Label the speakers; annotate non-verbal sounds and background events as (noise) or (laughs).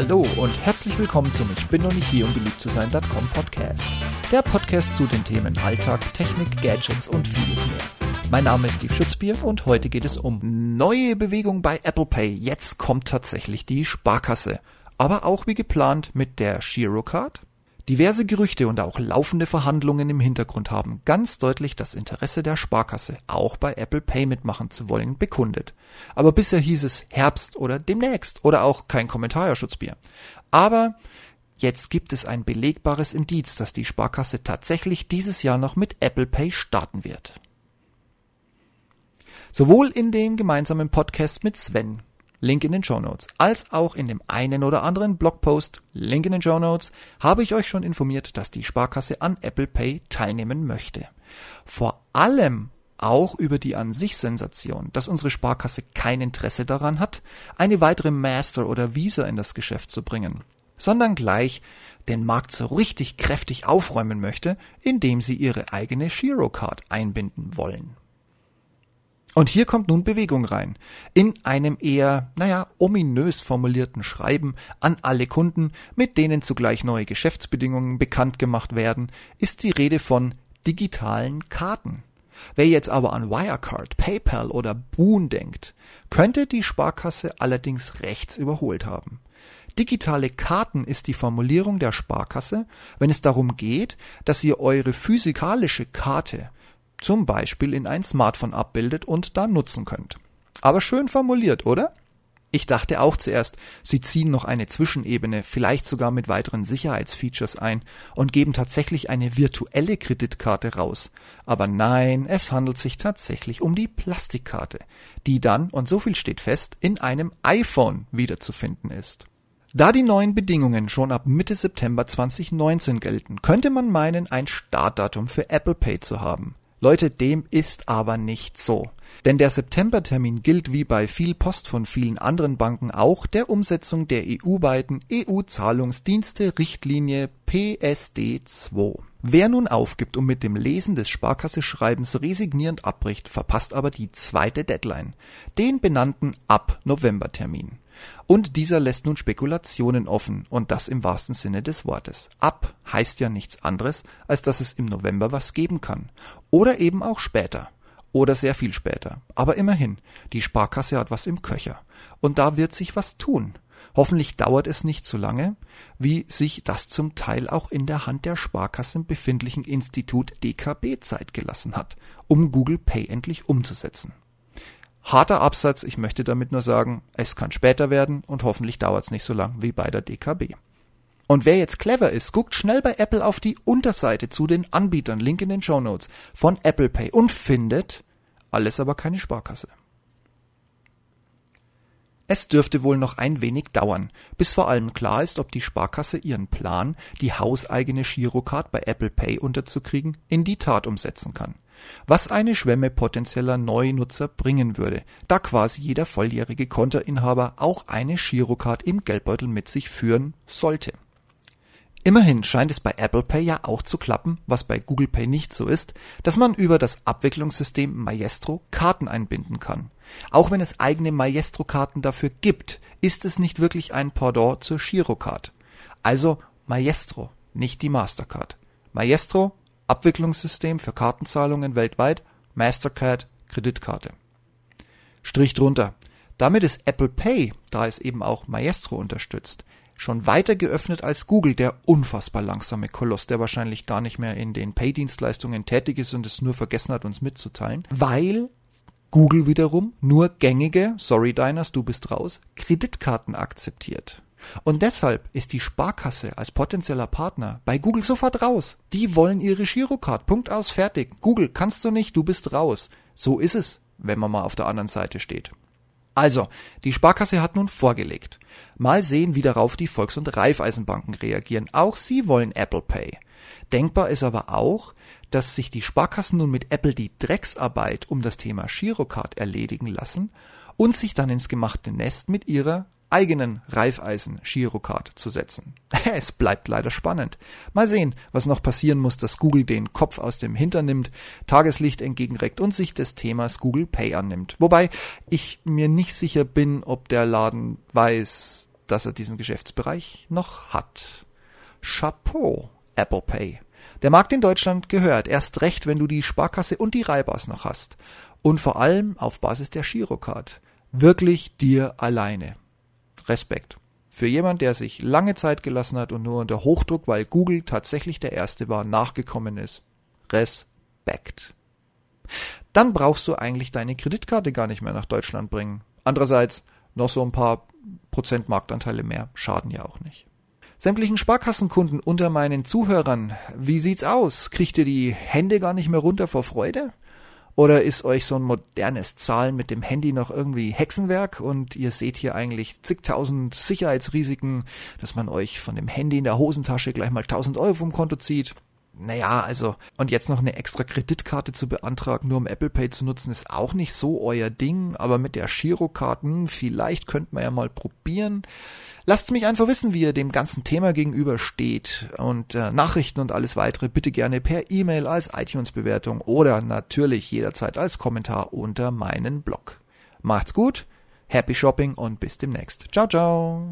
Speaker 1: Hallo und herzlich willkommen zum Ich bin noch nicht hier, um beliebt zu sein.com Podcast. Der Podcast zu den Themen Alltag, Technik, Gadgets und vieles mehr. Mein Name ist Steve Schutzbier und heute geht es um neue Bewegung bei Apple Pay. Jetzt kommt tatsächlich die Sparkasse. Aber auch wie geplant mit der Girocard, Diverse Gerüchte und auch laufende Verhandlungen im Hintergrund haben ganz deutlich das Interesse der Sparkasse, auch bei Apple Pay mitmachen zu wollen, bekundet. Aber bisher hieß es Herbst oder demnächst oder auch kein Kommentar, Herr Schutzbier. Aber jetzt gibt es ein belegbares Indiz, dass die Sparkasse tatsächlich dieses Jahr noch mit Apple Pay starten wird. Sowohl in dem gemeinsamen Podcast mit Sven Link in den Show Notes, als auch in dem einen oder anderen Blogpost, Link in den Show Notes, habe ich euch schon informiert, dass die Sparkasse an Apple Pay teilnehmen möchte. Vor allem auch über die an sich Sensation, dass unsere Sparkasse kein Interesse daran hat, eine weitere Master oder Visa in das Geschäft zu bringen, sondern gleich den Markt so richtig kräftig aufräumen möchte, indem sie ihre eigene Girocard einbinden wollen. Und hier kommt nun Bewegung rein. In einem eher, naja, ominös formulierten Schreiben an alle Kunden, mit denen zugleich neue Geschäftsbedingungen bekannt gemacht werden, ist die Rede von digitalen Karten. Wer jetzt aber an Wirecard, PayPal oder Boon denkt, könnte die Sparkasse allerdings rechts überholt haben. Digitale Karten ist die Formulierung der Sparkasse, wenn es darum geht, dass ihr eure physikalische Karte zum Beispiel in ein Smartphone abbildet und da nutzen könnt. Aber schön formuliert, oder? Ich dachte auch zuerst, sie ziehen noch eine Zwischenebene, vielleicht sogar mit weiteren Sicherheitsfeatures ein und geben tatsächlich eine virtuelle Kreditkarte raus. Aber nein, es handelt sich tatsächlich um die Plastikkarte, die dann, und so viel steht fest, in einem iPhone wiederzufinden ist. Da die neuen Bedingungen schon ab Mitte September 2019 gelten, könnte man meinen, ein Startdatum für Apple Pay zu haben. Leute, dem ist aber nicht so. Denn der Septembertermin gilt wie bei viel Post von vielen anderen Banken auch der Umsetzung der EU-weiten EU-Zahlungsdienste-Richtlinie PSD2. Wer nun aufgibt und mit dem Lesen des Sparkasse-Schreibens resignierend abbricht, verpasst aber die zweite Deadline, den benannten Ab-November-Termin. Und dieser lässt nun Spekulationen offen, und das im wahrsten Sinne des Wortes. Ab heißt ja nichts anderes, als dass es im November was geben kann. Oder eben auch später. Oder sehr viel später. Aber immerhin, die Sparkasse hat was im Köcher. Und da wird sich was tun. Hoffentlich dauert es nicht so lange, wie sich das zum Teil auch in der Hand der Sparkassen befindlichen Institut DKB Zeit gelassen hat, um Google Pay endlich umzusetzen. Harter Absatz, ich möchte damit nur sagen, es kann später werden und hoffentlich dauert es nicht so lang wie bei der DKB. Und wer jetzt clever ist, guckt schnell bei Apple auf die Unterseite zu den Anbietern, Link in den Show Notes, von Apple Pay und findet alles aber keine Sparkasse. Es dürfte wohl noch ein wenig dauern, bis vor allem klar ist, ob die Sparkasse ihren Plan, die hauseigene Girocard bei Apple Pay unterzukriegen, in die Tat umsetzen kann was eine Schwemme potenzieller Neunutzer bringen würde, da quasi jeder volljährige Kontoinhaber auch eine Girocard im Geldbeutel mit sich führen sollte. Immerhin scheint es bei Apple Pay ja auch zu klappen, was bei Google Pay nicht so ist, dass man über das Abwicklungssystem Maestro Karten einbinden kann. Auch wenn es eigene Maestro-Karten dafür gibt, ist es nicht wirklich ein Pendant zur Girocard. Also Maestro, nicht die Mastercard. Maestro Abwicklungssystem für Kartenzahlungen weltweit, Mastercard Kreditkarte. Strich drunter. Damit ist Apple Pay, da es eben auch Maestro unterstützt, schon weiter geöffnet als Google, der unfassbar langsame Koloss, der wahrscheinlich gar nicht mehr in den Pay-Dienstleistungen tätig ist und es nur vergessen hat, uns mitzuteilen, weil Google wiederum nur gängige, sorry Diners, du bist raus, Kreditkarten akzeptiert. Und deshalb ist die Sparkasse als potenzieller Partner bei Google sofort raus. Die wollen ihre Girocard. Punkt aus, fertig. Google, kannst du nicht, du bist raus. So ist es, wenn man mal auf der anderen Seite steht. Also, die Sparkasse hat nun vorgelegt. Mal sehen, wie darauf die Volks- und Raiffeisenbanken reagieren. Auch sie wollen Apple Pay. Denkbar ist aber auch, dass sich die Sparkassen nun mit Apple die Drecksarbeit um das Thema Girocard erledigen lassen und sich dann ins gemachte Nest mit ihrer eigenen Reifeisen Girocard zu setzen. (laughs) Es bleibt leider spannend. Mal sehen, was noch passieren muss, dass Google den Kopf aus dem Hintern nimmt, Tageslicht entgegenreckt und sich des Themas Google Pay annimmt. Wobei ich mir nicht sicher bin, ob der Laden weiß, dass er diesen Geschäftsbereich noch hat. Chapeau, Apple Pay. Der Markt in Deutschland gehört erst recht, wenn du die Sparkasse und die Reibars noch hast. Und vor allem auf Basis der Girocard. Wirklich dir alleine. Respekt. Für jemand, der sich lange Zeit gelassen hat und nur unter Hochdruck, weil Google tatsächlich der Erste war, nachgekommen ist. Respekt. Dann brauchst du eigentlich deine Kreditkarte gar nicht mehr nach Deutschland bringen. Andererseits, noch so ein paar Prozent Marktanteile mehr schaden ja auch nicht. Sämtlichen Sparkassenkunden unter meinen Zuhörern, wie sieht's aus? Kriegt ihr die Hände gar nicht mehr runter vor Freude? Oder ist euch so ein modernes Zahlen mit dem Handy noch irgendwie Hexenwerk und ihr seht hier eigentlich zigtausend Sicherheitsrisiken, dass man euch von dem Handy in der Hosentasche gleich mal tausend Euro vom Konto zieht? Naja, also, und jetzt noch eine extra Kreditkarte zu beantragen, nur um Apple Pay zu nutzen, ist auch nicht so euer Ding, aber mit der Girokarten, vielleicht könnt man ja mal probieren. Lasst mich einfach wissen, wie ihr dem ganzen Thema gegenübersteht und äh, Nachrichten und alles weitere bitte gerne per E-Mail als iTunes-Bewertung oder natürlich jederzeit als Kommentar unter meinen Blog. Macht's gut, happy shopping und bis demnächst. Ciao, ciao.